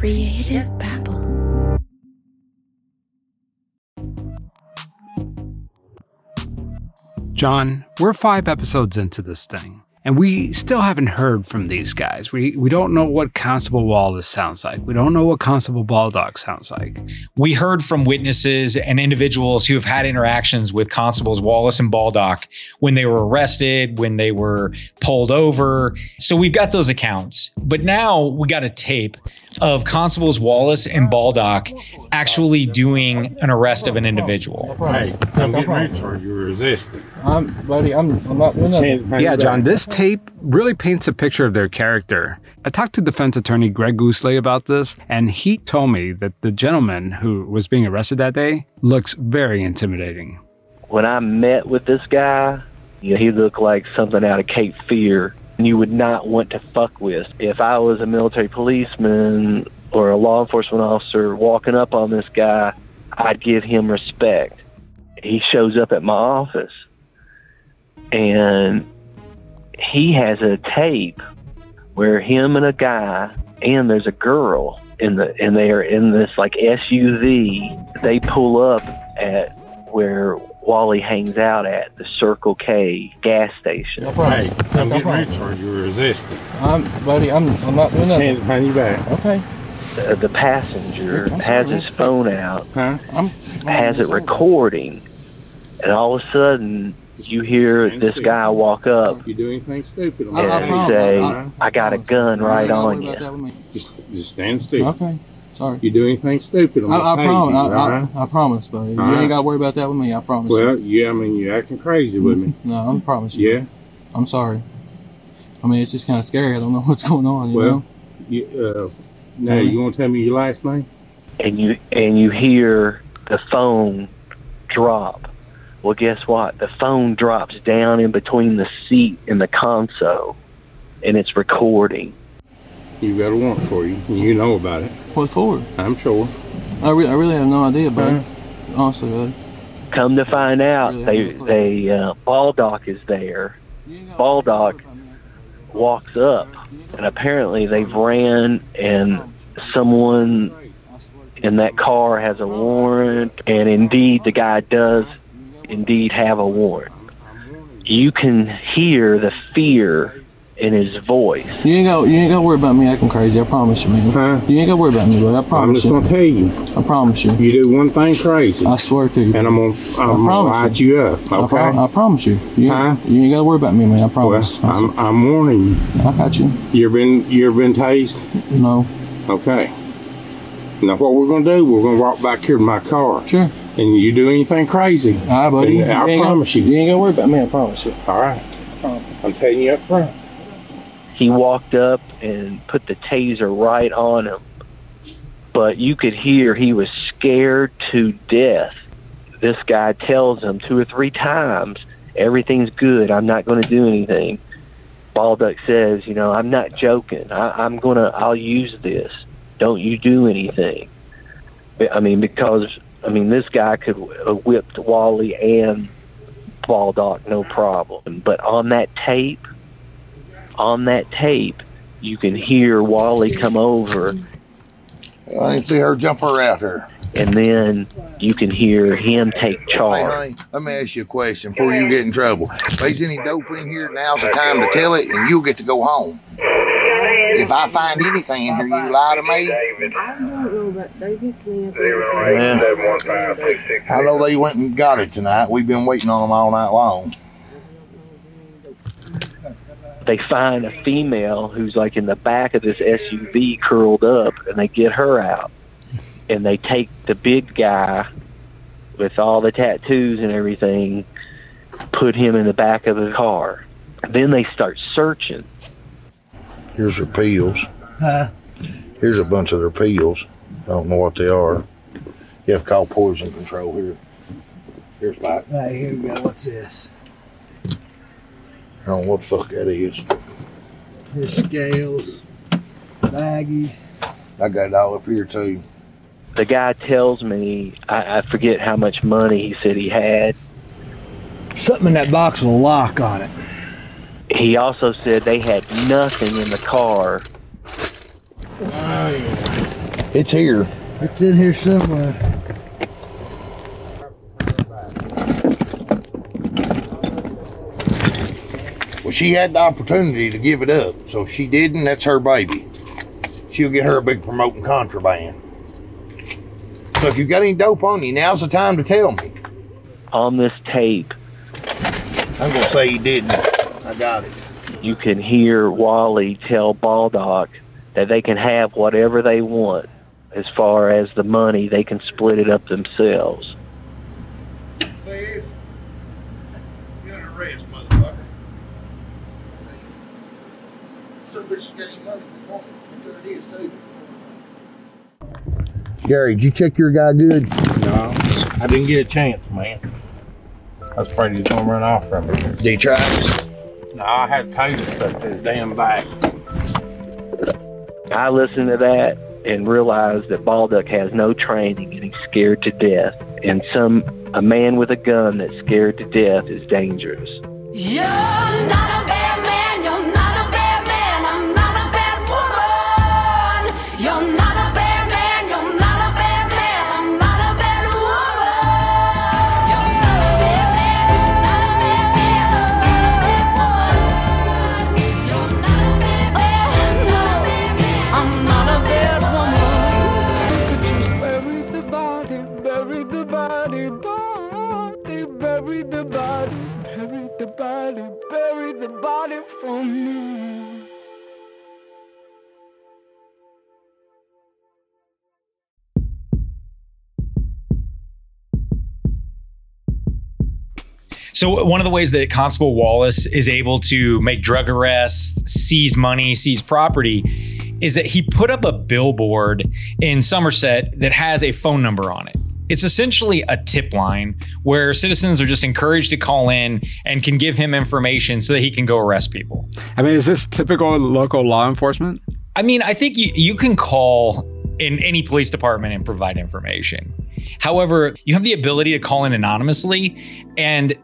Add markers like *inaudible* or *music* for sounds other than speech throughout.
Creative Babble. John, we're five episodes into this thing, and we still haven't heard from these guys. We we don't know what Constable Wallace sounds like. We don't know what Constable Baldock sounds like. We heard from witnesses and individuals who have had interactions with Constables Wallace and Baldock when they were arrested, when they were pulled over. So we've got those accounts. But now we got a tape of Constables Wallace and Baldock actually doing an arrest of an individual. Hey, I'm getting ready to charge you resisting. I'm, buddy, I'm, I'm not doing nothing. Yeah, John, this tape really paints a picture of their character. I talked to defense attorney Greg Ousley about this, and he told me that the gentleman who was being arrested that day looks very intimidating. When I met with this guy, you know, he looked like something out of Cape Fear and you would not want to fuck with. If I was a military policeman or a law enforcement officer walking up on this guy, I'd give him respect. He shows up at my office and he has a tape where him and a guy and there's a girl in the and they are in this like SUV. They pull up at where Wally hangs out at the Circle K gas station. No problem. Hey, I'm No getting ready problem. to charge you resisting. I'm, buddy, I'm, I'm not doing nothing. Hands behind your back. Okay. The, the passenger I'm has sorry. his phone out, Huh? I'm. has it recording, and all of a sudden you hear this guy walk up You do anything stupid, I'm I, I he say, I, I, "I got a gun right on you." about that with me. just, just stand still. Okay. Sorry. You do anything stupid, I'm I, I tase promise. you, I, alright? I, I promise, buddy. You Alright. ain't got to worry about that with me. I promise. Well, you. yeah, I mean, you're acting crazy with me. *laughs* No, I'm promise you. Yeah? I'm sorry. I mean, it's just kind of scary. I don't know *laughs* what's going on. You Well, know. You, uh, now, Mhm. you want to tell me your last name? and you and you hear the phone drop. Well, guess what? The phone drops down in between the seat and the console, and it's recording. You got a warrant for you, you know about it. What for? I'm sure. I, re- I really have no idea, buddy. Honestly, buddy. Come to find out, Really they no they uh, Baldock is there. Baldock walks up, and apparently they've ran, and someone in that car has a warrant, and indeed the guy does indeed have a warrant. You can hear the fear in his voice. You ain't got you ain't got to worry about me acting crazy. I promise you, man. Huh? You ain't got to worry about me, buddy. I promise you. I'm just you. going to tell you. I promise you. You do one thing crazy, I swear to you. and I'm going to I'm gonna promise light you up, I, okay? pro- I promise you. You, Huh? you ain't got to worry about me, man. I well, promise. I I'm, I'm warning you. I got you. You've been, you've been tased? No. Okay. Now what we're gonna do? We're gonna walk back here to my car, Sure. And you do anything crazy? All right, buddy. And I promise gotta, you. You ain't gonna worry about me. I promise you. All right. I'm telling you up front. He walked up and put the taser right on him. But you could hear he was scared to death. This guy tells him two or three times, everything's good. I'm not going to do anything. Baldock says, you know, I'm not joking. I, I'm going to, I'll use this. Don't you do anything. I mean, because, I mean, this guy could have whipped Wally and Baldock, no problem. But on that tape, on that tape, you can hear Wally come over, I didn't see her jump her out here. and then you can hear him take charge. Hey, let me ask you a question before you get in trouble. If there's any dope in here, now's the time to tell it, and you'll get to go home. If I find anything in here, you lie to me. I don't know, but they picked me. Yeah. I know they went and got it tonight. We've been waiting on them all night long. They find a female who's like in the back of this SUV curled up, and they get her out. And they take the big guy with all the tattoos and everything, put him in the back of the car. Then they start searching. Here's their pills. Huh? Here's a bunch of their pills. I don't know what they are. You have to call poison control here. Here's Mike. Right, here we go. What's this? I don't know what the fuck that is. Here's scales, baggies. I got it all up here too. The guy tells me, I, I forget how much money he said he had. Something in that box with a lock on it. He also said they had nothing in the car. It's here. It's in here somewhere. Well, she had the opportunity to give it up, so if she didn't, that's her baby. She'll get her a big promoting contraband. So if you've got any dope on you, now's the time to tell me. On this tape, I'm gonna say you didn't. I got it. you can hear Wally tell Baldock that they can have whatever they want. As far as the money, they can split it up themselves. You're under arrest, motherfucker. Some bitch got any money. There it is, too. Gary, did you check your guy good? No, I didn't get a chance, man. I was afraid he was gonna run off from me. Did you try? No, I had taser stuck to his damn back. I listened to that and realized that Baldock has no training and he's scared to death. And some a man with a gun that's scared to death is dangerous. You're So one of the ways that Constable Wallace is able to make drug arrests, seize money, seize property, is that he put up a billboard in Somerset that has a phone number on it. It's essentially a tip line where citizens are just encouraged to call in and can give him information so that he can go arrest people. I mean, is this typical local law enforcement? I mean, I think you, you can call in any police department and provide information. However, you have the ability to call in anonymously and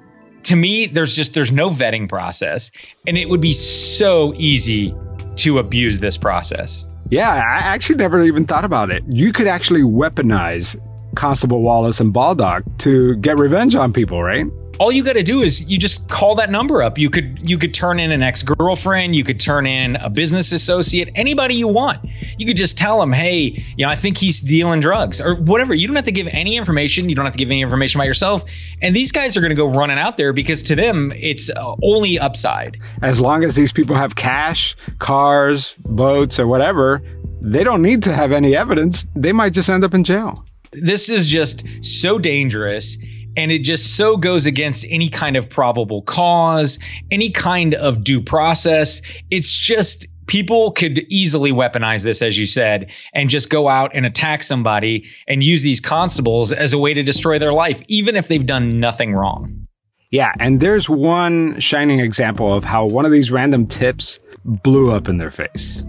to me there's just there's no vetting process and it would be so easy to abuse this process. Yeah, I actually never even thought about it. You could actually weaponize Constable Wallace and Baldock to get revenge on people, right? All you got to do is you just call that number up. You could you could turn in an ex-girlfriend, you could turn in a business associate, anybody you want. You could just tell them, "Hey, you know, I think he's dealing drugs or whatever." You don't have to give any information. You don't have to give any information about yourself. And these guys are going to go running out there because to them it's uh, only upside. As long as these people have cash, cars, boats, or whatever, they don't need to have any evidence. They might just end up in jail. This is just so dangerous and it just so goes against any kind of probable cause, any kind of due process. It's just people could easily weaponize this, as you said, and just go out and attack somebody and use these constables as a way to destroy their life, even if they've done nothing wrong. Yeah, and there's one shining example of how one of these random tips blew up in their face.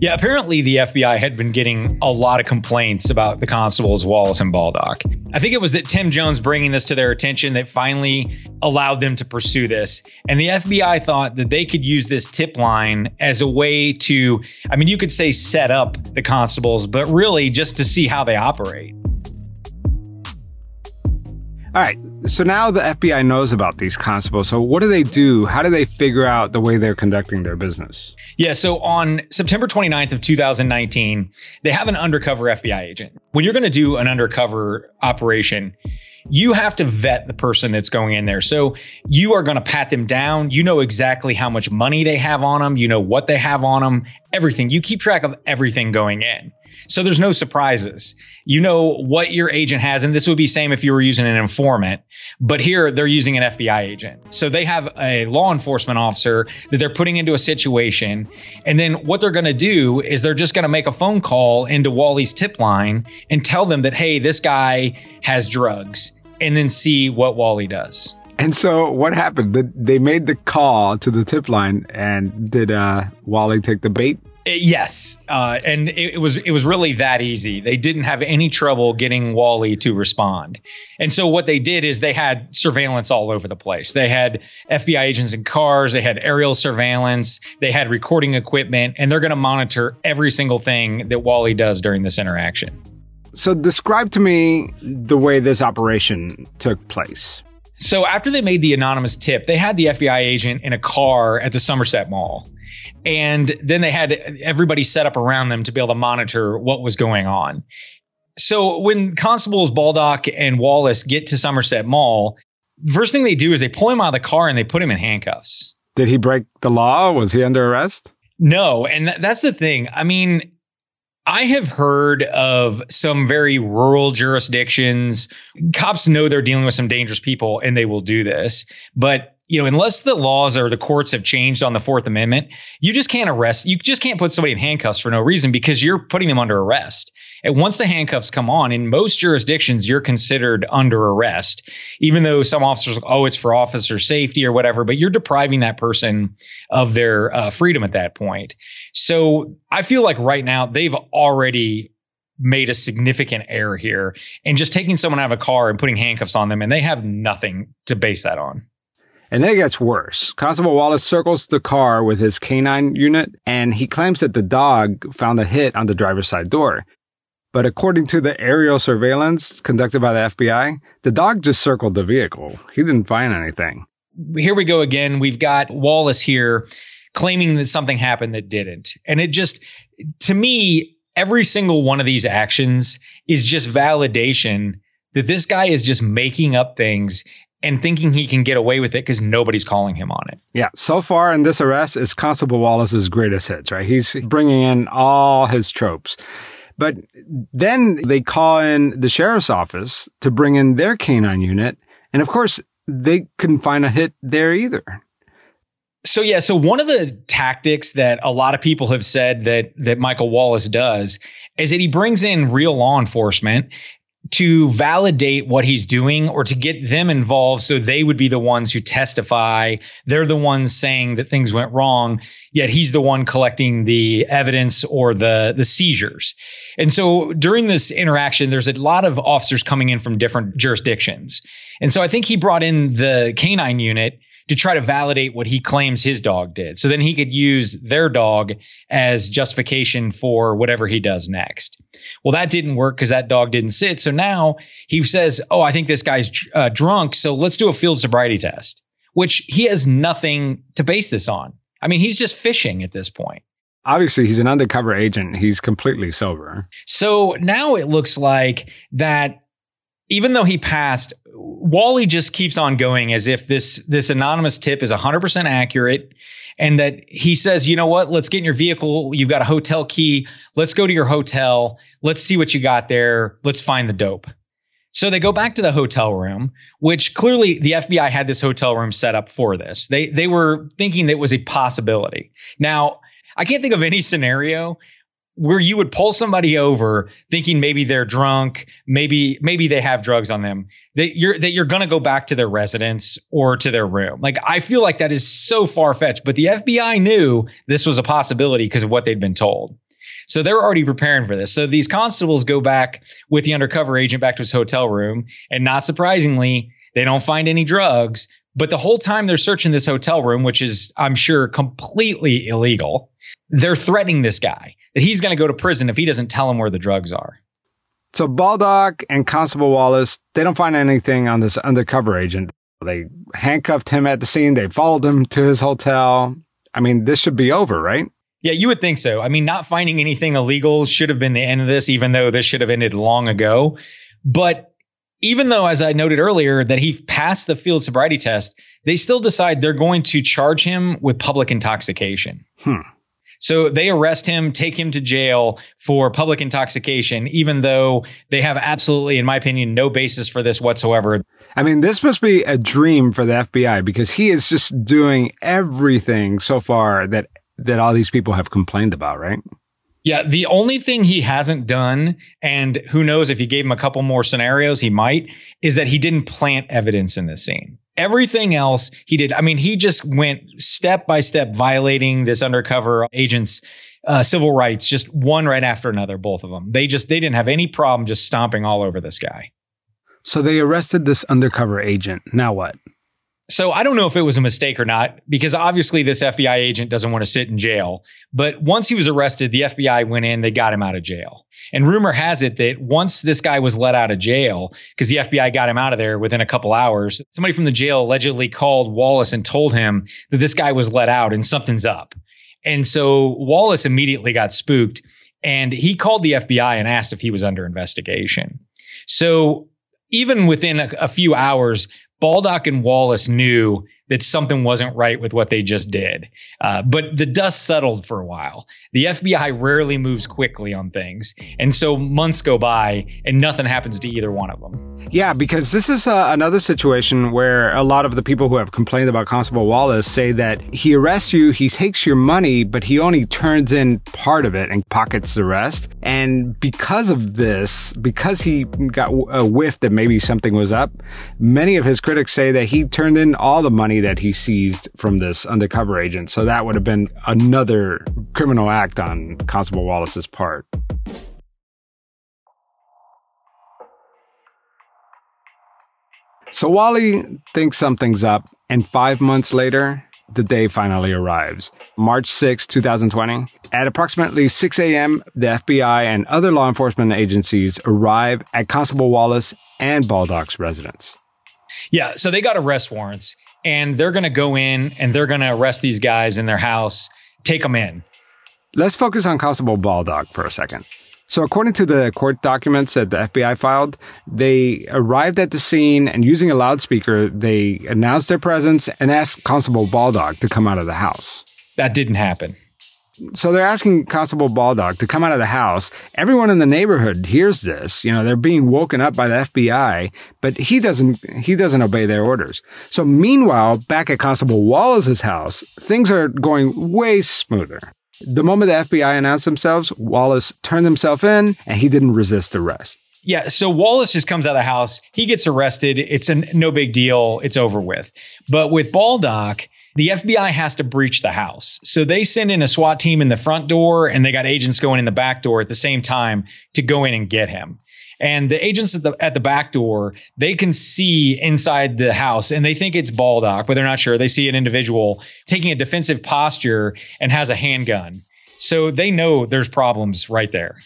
Yeah, apparently the FBI had been getting a lot of complaints about the constables Wallace and Baldock. I think it was that Tim Jones bringing this to their attention that finally allowed them to pursue this. And the FBI thought that they could use this tip line as a way to, I mean, you could say set up the constables, but really just to see how they operate. All right. So now the FBI knows about these constables. So what do they do? How do they figure out the way they're conducting their business? Yeah, so on September 29th of 2019, they have an undercover FBI agent. When you're going to do an undercover operation, you have to vet the person that's going in there. So you are going to pat them down. You know exactly how much money they have on them. You know what they have on them, everything. You keep track of everything going in. So there's no surprises. You know what your agent has, and this would be same if you were using an informant, but here they're using an FBI agent. So they have a law enforcement officer that they're putting into a situation, and then what they're going to do is they're just going to make a phone call into Wally's tip line and tell them that hey, this guy has drugs, and then see what Wally does. And so what happened? They made the call to the tip line, and did uh, Wally take the bait? Yes, uh, and it, it, was it was really that easy. They didn't have any trouble getting Wally to respond, and so what they did is they had surveillance all over the place. They had FBI agents in cars, they had aerial surveillance, they had recording equipment, and they're going to monitor every single thing that Wally does during this interaction. So, describe to me the way this operation took place. So, after they made the anonymous tip, they had the FBI agent in a car at the Somerset Mall and then they had everybody set up around them to be able to monitor what was going on. So when constables Baldock and Wallace get to Somerset Mall, first thing they do is they pull him out of the car and they put him in handcuffs. Did he break the law? Was he under arrest? No, and th- that's the thing. I mean, I have heard of some very rural jurisdictions. Cops know they're dealing with some dangerous people and they will do this. But you know, unless the laws or the courts have changed on the Fourth Amendment, you just can't arrest. You just can't put somebody in handcuffs for no reason because you're putting them under arrest. And once the handcuffs come on, in most jurisdictions, you're considered under arrest, even though some officers, oh, it's for officer safety or whatever, but you're depriving that person of their uh, freedom at that point. So I feel like right now they've already made a significant error here and just taking someone out of a car and putting handcuffs on them, and they have nothing to base that on. And then it gets worse. Constable Wallace circles the car with his canine unit and he claims that the dog found a hit on the driver's side door. But according to the aerial surveillance conducted by the FBI, the dog just circled the vehicle. He didn't find anything. Here we go again. We've got Wallace here claiming that something happened that didn't. And it just, to me, every single one of these actions is just validation that this guy is just making up things and thinking he can get away with it because nobody's calling him on it. Yeah. So far in this arrest is Constable Wallace's greatest hits, right? He's bringing in all his tropes. But then they call in the sheriff's office to bring in their canine unit. And of course, they couldn't find a hit there either. So yeah, so one of the tactics that a lot of people have said that that Michael Wallace does is that he brings in real law enforcement to validate what he's doing or to get them involved so they would be the ones who testify. They're the ones saying that things went wrong, yet he's the one collecting the evidence or the, the seizures. And so during this interaction, there's a lot of officers coming in from different jurisdictions. And so I think he brought in the canine unit to try to validate what he claims his dog did. So then he could use their dog as justification for whatever he does next. Well, that didn't work because that dog didn't sit. So now he says, Oh, I think this guy's uh, drunk. So let's do a field sobriety test, which he has nothing to base this on. I mean, he's just fishing at this point. Obviously, he's an undercover agent. He's completely sober. So now it looks like that even though he passed, Wally just keeps on going as if this this anonymous tip is 100% accurate and that he says, "You know what? Let's get in your vehicle. You've got a hotel key. Let's go to your hotel. Let's see what you got there. Let's find the dope." So they go back to the hotel room, which clearly the FBI had this hotel room set up for this. They they were thinking that it was a possibility. Now, I can't think of any scenario where you would pull somebody over thinking maybe they're drunk, maybe maybe they have drugs on them, that you're that you're going to go back to their residence or to their room. Like I feel like that is so far fetched, but the FBI knew this was a possibility because of what they'd been told. So they're already preparing for this. So these constables go back with the undercover agent back to his hotel room, and not surprisingly, they don't find any drugs. But the whole time they're searching this hotel room, which is, I'm sure, completely illegal, they're threatening this guy that he's going to go to prison if he doesn't tell them where the drugs are. So Baldock and Constable Wallace, they don't find anything on this undercover agent. They handcuffed him at the scene. They followed him to his hotel. I mean, this should be over, right? Yeah, you would think so. I mean, not finding anything illegal should have been the end of this, even though this should have ended long ago. But even though, as I noted earlier, that he passed the field sobriety test, they still decide they're going to charge him with public intoxication. Hmm. So they arrest him, take him to jail for public intoxication, even though they have absolutely, in my opinion, no basis for this whatsoever. I mean, this must be a dream for the FBI because he is just doing everything so far that that all these people have complained about, right? Yeah, the only thing he hasn't done, and who knows if you gave him a couple more scenarios, he might, is that he didn't plant evidence in the scene. Everything else he did. I mean, he just went step by step violating this undercover agent's uh, civil rights, just one right after another, both of them. They just they didn't have any problem just stomping all over this guy. So they arrested this undercover agent. Now what? So I don't know if it was a mistake or not, because obviously this FBI agent doesn't want to sit in jail. But once he was arrested, the FBI went in, they got him out of jail. And rumor has it that once this guy was let out of jail, because the FBI got him out of there within a couple hours, somebody from the jail allegedly called Wallace and told him that this guy was let out and something's up. And so Wallace immediately got spooked and he called the FBI and asked if he was under investigation. So even within a, a few hours, Baldock and Wallace knew that something wasn't right with what they just did. Uh, but the dust settled for a while. The FBI rarely moves quickly on things. And so months go by and nothing happens to either one of them. Yeah, because this is uh, another situation where a lot of the people who have complained about Constable Wallace say that he arrests you, he takes your money, but he only turns in part of it and pockets the rest. And because of this, because he got a whiff that maybe something was up, many of his critics say that he turned in all the money that he seized from this undercover agent. So that would have been another criminal act on Constable Wallace's part. So Wally thinks something's up, and five months later, the day finally arrives. March 6, 2020. At approximately 6 a.m., the FBI and other law enforcement agencies arrive at Constable Wallace and Baldock's residence. Yeah, so they got arrest warrants and they're going to go in and they're going to arrest these guys in their house, take them in. Let's focus on Constable Baldock for a second. So, according to the court documents that the FBI filed, they arrived at the scene and using a loudspeaker, they announced their presence and asked Constable Baldock to come out of the house. That didn't happen. So they're asking Constable Baldock to come out of the house. Everyone in the neighborhood hears this. You know, they're being woken up by the FBI, but he doesn't, he doesn't obey their orders. So meanwhile, back at Constable Wallace's house, things are going way smoother. The moment the FBI announced themselves, Wallace turned himself in and he didn't resist arrest. Yeah, so Wallace just comes out of the house. He gets arrested. It's a no big deal. It's over with. But with Baldock, the FBI has to breach the house. So they send in a SWAT team in the front door and they got agents going in the back door at the same time to go in and get him. And the agents at the at the back door, they can see inside the house and they think it's Baldock, but they're not sure. They see an individual taking a defensive posture and has a handgun. So they know there's problems right there.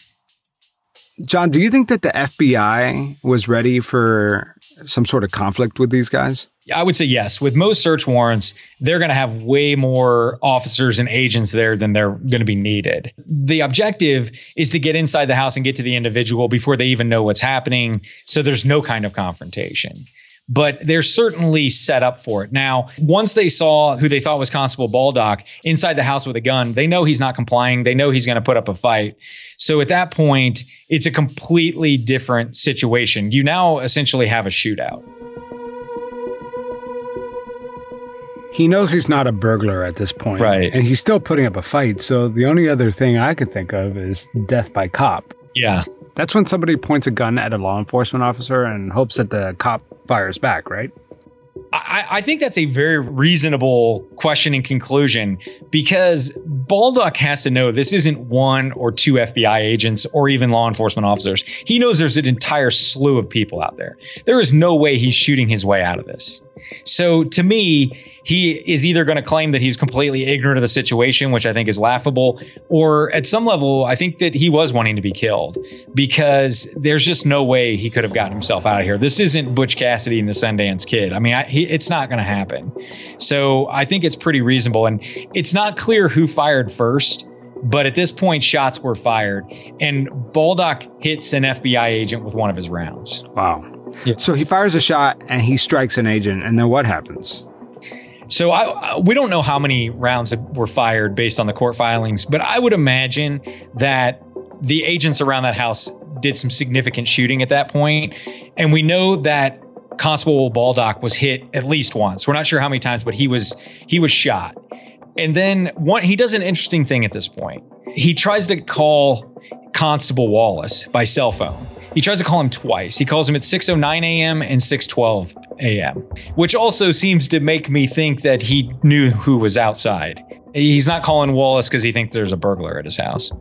John, do you think that the FBI was ready for some sort of conflict with these guys? I would say yes. With most search warrants, they're going to have way more officers and agents there than they're going to be needed. The objective is to get inside the house and get to the individual before they even know what's happening. So there's no kind of confrontation. But they're certainly set up for it. Now, once they saw who they thought was Constable Baldock inside the house with a gun, they know he's not complying. They know he's going to put up a fight. So at that point, it's a completely different situation. You now essentially have a shootout. He knows he's not a burglar at this point. Right. And he's still putting up a fight. So the only other thing I could think of is death by cop. Yeah. That's when somebody points a gun at a law enforcement officer and hopes that the cop fires back, right? I, I, think that's a very reasonable question and conclusion because Baldock has to know this isn't one or two FBI agents or even law enforcement officers. He knows there's an entire slew of people out there. There is no way he's shooting his way out of this. So to me, he is either going to claim that he's completely ignorant of the situation, which I think is laughable, or at some level, I think that he was wanting to be killed because there's just no way he could have gotten himself out of here. This isn't Butch Cassidy and the Sundance Kid. I mean, I, he, it's not going to happen. So I think it's pretty reasonable. And it's not clear who fired first. But at this point, shots were fired, and Baldock hits an FBI agent with one of his rounds. Wow. Yeah. So he fires a shot and he strikes an agent, and then what happens? So I, we don't know how many rounds were fired based on the court filings, but I would imagine that the agents around that house did some significant shooting at that point. and we know that Constable Baldock was hit at least once. We're not sure how many times, but he was he was shot. And then one, he does an interesting thing at this point. He tries to call Constable Wallace by cell phone. He tries to call him twice. He calls him at 6:09 a.m. and 6:12 a.m., which also seems to make me think that he knew who was outside. He's not calling Wallace because he thinks there's a burglar at his house.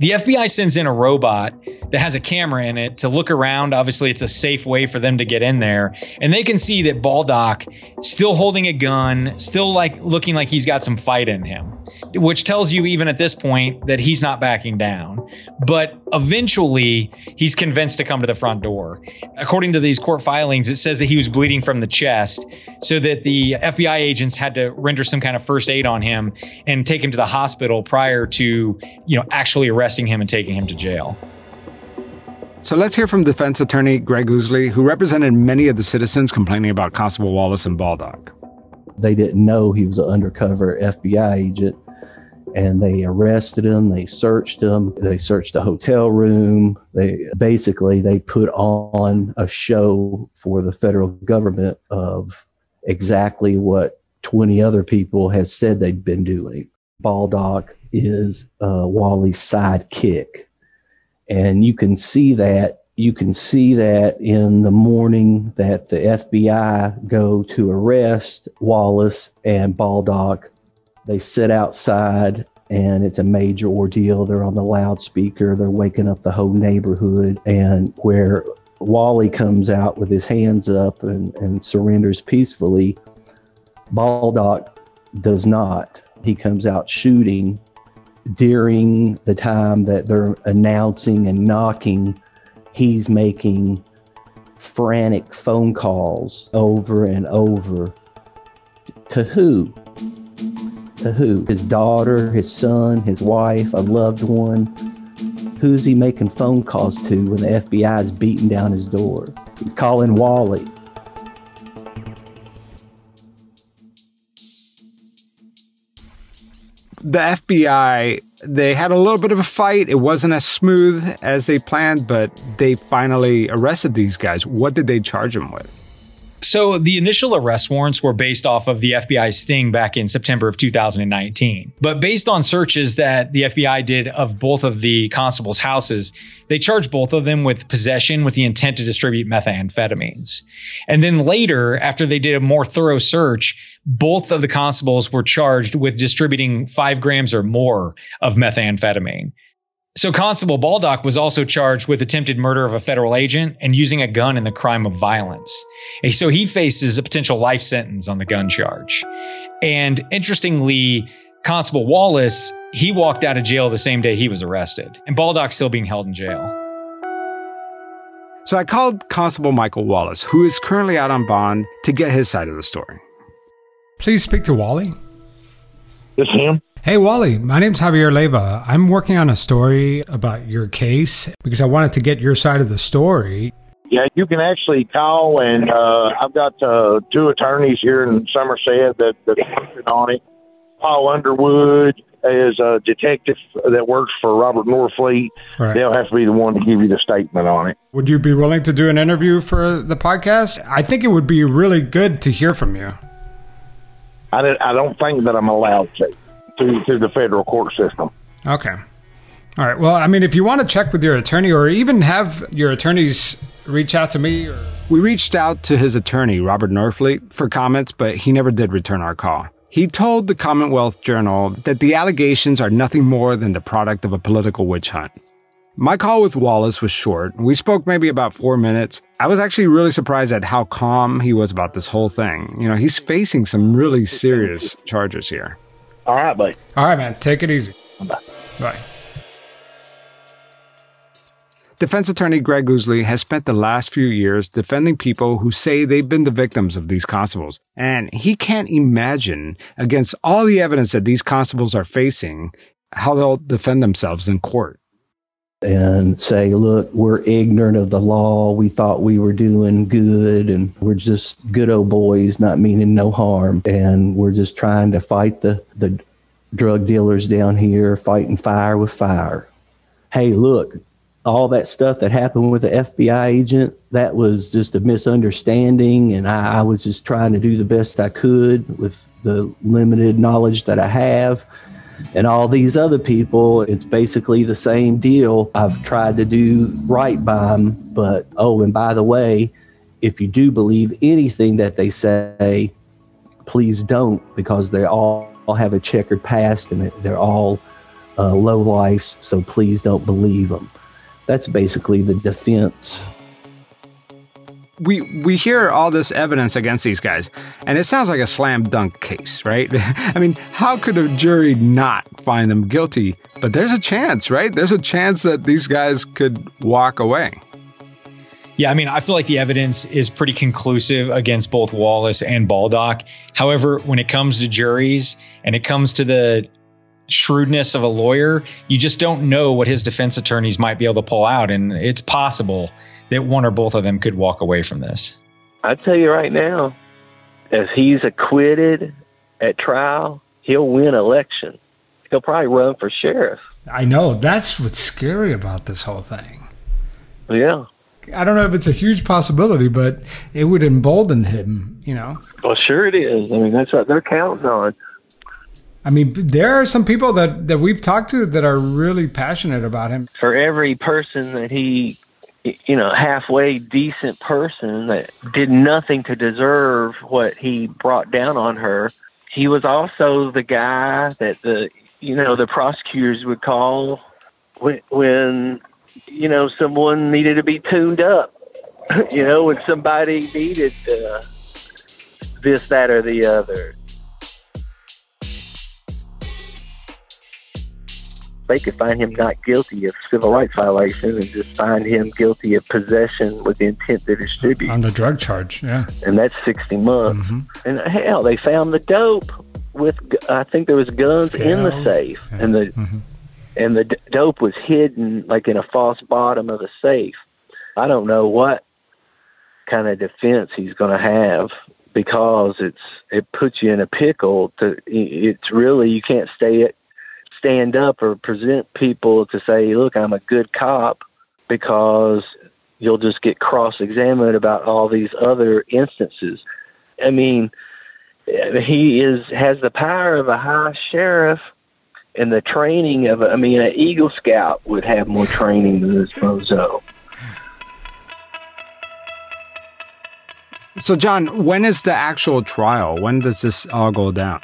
The FBI sends in a robot that has a camera in it to look around. Obviously, it's a safe way for them to get in there. And they can see that Baldock still holding a gun, still like looking like he's got some fight in him, which tells you even at this point that he's not backing down. But eventually, he's convinced to come to the front door. According to these court filings, it says that he was bleeding from the chest, so that the FBI agents had to render some kind of first aid on him and take him to the hospital prior to, you know, actually arresting him and taking him to jail. So let's hear from defense attorney Greg Ousley, who represented many of the citizens complaining about Constable Wallace and Baldock. They didn't know he was an undercover FBI agent and they arrested him they searched him they searched the hotel room they basically they put on a show for the federal government of exactly what 20 other people have said they'd been doing baldock is uh, wally's sidekick and you can see that you can see that in the morning that the FBI go to arrest Wallace and Baldock they sit outside and it's a major ordeal. They're on the loudspeaker, they're waking up the whole neighborhood. And where Wally comes out with his hands up and, and surrenders peacefully, Baldock does not. He comes out shooting during the time that they're announcing and knocking. He's making frantic phone calls over and over. To who? To who? His daughter, his son, his wife, a loved one. Who's he making phone calls to when the FBI is beating down his door? He's calling Wally. The FBI, they had a little bit of a fight. It wasn't as smooth as they planned, but they finally arrested these guys. What did they charge them with? So the initial arrest warrants were based off of the FBI sting back in September of 2019. But based on searches that the FBI did of both of the constables' houses, they charged both of them with possession with the intent to distribute methamphetamines. And then later, after they did a more thorough search, both of the constables were charged with distributing five grams or more of methamphetamine. So Constable Baldock was also charged with attempted murder of a federal agent and using a gun in the crime of violence. And so he faces a potential life sentence on the gun charge. And interestingly, Constable Wallace, he walked out of jail the same day he was arrested. And Baldock's still being held in jail. So I called Constable Michael Wallace, who is currently out on bond, to get his side of the story. Please speak to Wally. This him? Hey, Wally, my name's Javier Leva. I'm working on a story about your case because I wanted to get your side of the story. Yeah, you can actually call, and uh, I've got uh, two attorneys here in Somerset that, that are working on it. Paul Underwood is a detective that works for Robert Norfleet. Right. They'll have to be the one to give you the statement on it. Would you be willing to do an interview for the podcast? I think it would be really good to hear from you. I, don't- I don't think that I'm allowed to, to to the federal court system. Okay. All right. Well, I mean, if you want to check with your attorney or even have your attorneys reach out to me or We reached out to his attorney, Robert Norfleet, for comments, but he never did return our call. He told the Commonwealth Journal that the allegations are nothing more than the product of a political witch hunt. My call with Wallace was short. We spoke maybe about four minutes. I was actually really surprised at how calm he was about this whole thing. You know, he's facing some really serious charges here. All right, buddy. All right, man. Take it easy. Bye. Bye. Defense attorney Greg Ousley has spent the last few years defending people who say they've been the victims of these constables. And he can't imagine, against all the evidence that these constables are facing, how they'll defend themselves in court. And say, look, we're ignorant of the law. We thought we were doing good and we're just good old boys, not meaning no harm. And we're just trying to fight the, the drug dealers down here, fighting fire with fire. Hey, look, all that stuff that happened with the FBI agent, that was just a misunderstanding. And I, I was just trying to do the best I could with the limited knowledge that I have and all these other people, it's basically the same deal. I've tried to do right by them, but oh, and by the way, if you do believe anything that they say, please don't, because they all, all have a checkered past and they're all uh, low lifes, so please don't believe them. That's basically the defense. We we hear all this evidence against these guys, and it sounds like a slam dunk case, right? *laughs* I mean, how could a jury not find them guilty? But there's a chance, right? There's a chance that these guys could walk away. Yeah, I mean, I feel like the evidence is pretty conclusive against both Wallace and Baldock. However, when it comes to juries and it comes to the shrewdness of a lawyer, you just don't know what his defense attorneys might be able to pull out. And it's possible that one or both of them could walk away from this. I tell you right now, if he's acquitted at trial, he'll win election. He'll probably run for sheriff. I know. That's what's scary about this whole thing. Yeah. I don't know if it's a huge possibility, but it would embolden him, you know? Well, sure it is. I mean, that's what they're counting on. I mean, there are some people that, that we've talked to that are really passionate about him. For every person that he, you know, halfway decent person that did nothing to deserve what he brought down on her, he was also the guy that the, you know, the prosecutors would call when, when you know, someone needed to be tuned up. *clears throat* you know, when somebody needed uh, this, that, or the other. They could find him not guilty of civil rights violation and just find him guilty of possession with the intent to distribute. On the drug charge, yeah. And that's 60 months. Mm-hmm. And hell, they found the dope with, I think there was guns in the Scales, safe. And the, mm-hmm. and the dope was hidden like in a false bottom of the safe. I don't know what kind of defense he's going to have because it's it puts you in a pickle. To it's really you can't stay stand up or present people to say, "Look, I'm a good cop," because you'll just get cross-examined about all these other instances. I mean, he is has the power of a high sheriff and the training of, I mean, an Eagle Scout would have more training than this bozo. So, John, when is the actual trial? When does this all go down?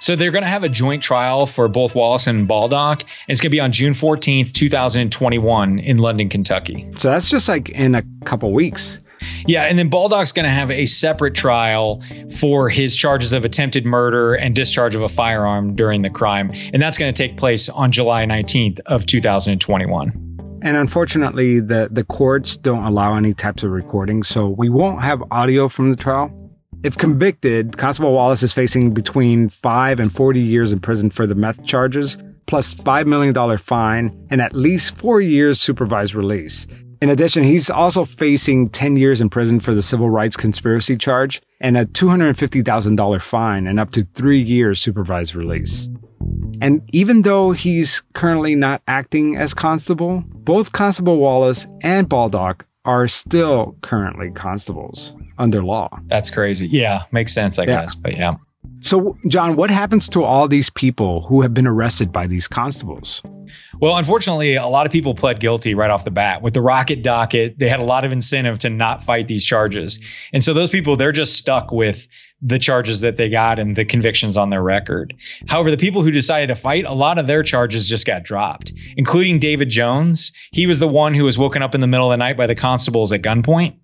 So they're going to have a joint trial for both Wallace and Baldock. And it's going to be on June 14th, 2021 in London, Kentucky. So that's just like in a couple weeks. Yeah, and then Baldock's going to have a separate trial for his charges of attempted murder and discharge of a firearm during the crime, and that's going to take place on July 19th of 2021. And unfortunately, the, the courts don't allow any types of recording, so we won't have audio from the trial. If convicted, Constable Wallace is facing between 5 and 40 years in prison for the meth charges, plus $5 million fine and at least four years supervised release. In addition, he's also facing 10 years in prison for the civil rights conspiracy charge and a $250,000 fine and up to three years supervised release. And even though he's currently not acting as constable, both Constable Wallace and Baldock are still currently constables under law. That's crazy. Yeah, makes sense, I Yeah. guess. But yeah. So, John, what happens to all these people who have been arrested by these constables? Well, unfortunately, a lot of people pled guilty right off the bat. With the rocket docket, they had a lot of incentive to not fight these charges. And so those people, they're just stuck with the charges that they got and the convictions on their record. However, the people who decided to fight, a lot of their charges just got dropped, including David Jones. He was the one who was woken up in the middle of the night by the constables at gunpoint.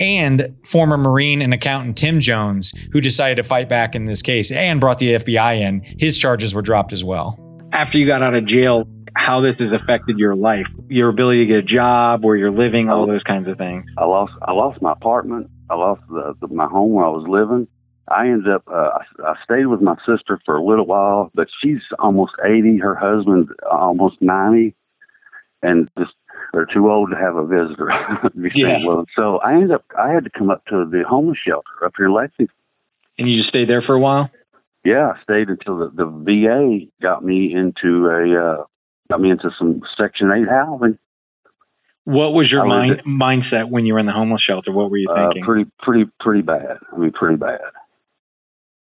And former Marine and accountant Tim Jones, who decided to fight back in this case and brought the FBI in, his charges were dropped as well. after you got out of jail, how this has affected your life, your ability to get a job, where you're living, all those kinds of things. I lost I lost my apartment. I lost the, the, my home where I was living. I ended up uh, I, I stayed with my sister for a little while, but she's almost eighty. Her husband's almost ninety, and just they're too old to have a visitor. *laughs* Yeah. So I ended up I had to come up to the homeless shelter up here in Lexington. And you just stayed there for a while. Yeah, I stayed until the, the VA got me into a uh, got me into some Section Eight housing. What was your mind, mindset when you were in the homeless shelter? What were you Uh, thinking? pretty, pretty, pretty bad. I mean, pretty bad.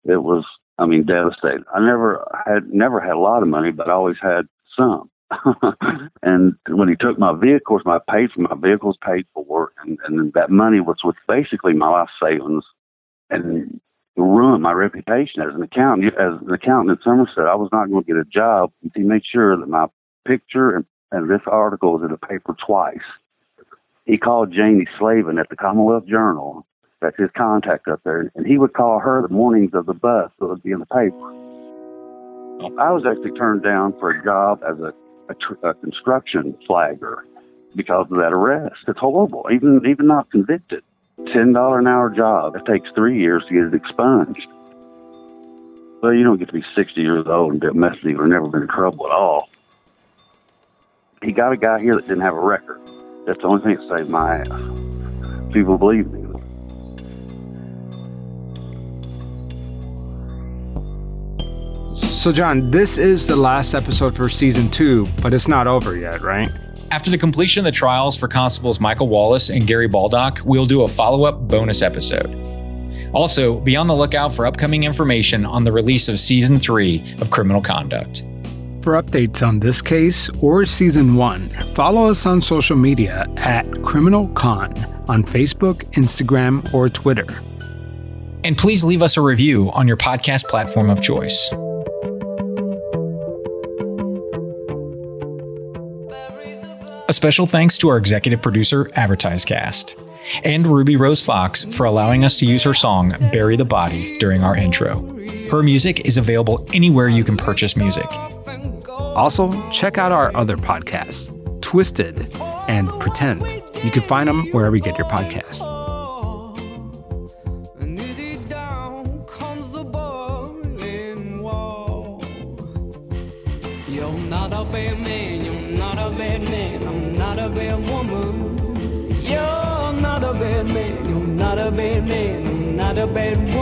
It was, I mean, devastating. I never had, never had a lot of money, but I always had some. *laughs* and when he took my vehicles, my paid for my vehicles, paid for, and, and that money was with basically my life savings. And ruin my reputation as an accountant. As an accountant in Somerset, I was not going to get a job. He made sure that my picture and, and this article was in the paper twice. He called Janie Slaven at the Commonwealth Journal. That's his contact up there. And he would call her the mornings of the bus that would be in the paper. I was actually turned down for a job as a, a, tr- a construction flagger because of that arrest. It's horrible, even even not convicted. Ten dollar an hour job. It takes three years to get it expunged. Well, you don't get to be sixty years old and be a meth dealer, never been in trouble at all. He got a guy here that didn't have a record. That's the only thing that saved my ass. People believe me. So, John, this is the last episode for season two, but it's not over yet, right? After the completion of the trials for constables Michael Wallace and Gary Baldock, we'll do a follow up bonus episode. Also, be on the lookout for upcoming information on the release of season three of Criminal Conduct. For updates on this case or season one, follow us on social media at Criminal Con on Facebook, Instagram, or Twitter. And please leave us a review on your podcast platform of choice. A special thanks to our executive producer, AdvertiseCast, and Ruby Rose Fox for allowing us to use her song Bury the Body during our intro. Her music is available anywhere you can purchase music. Also, check out our other podcasts, Twisted and Pretend. You can find them wherever you get your podcasts. A bad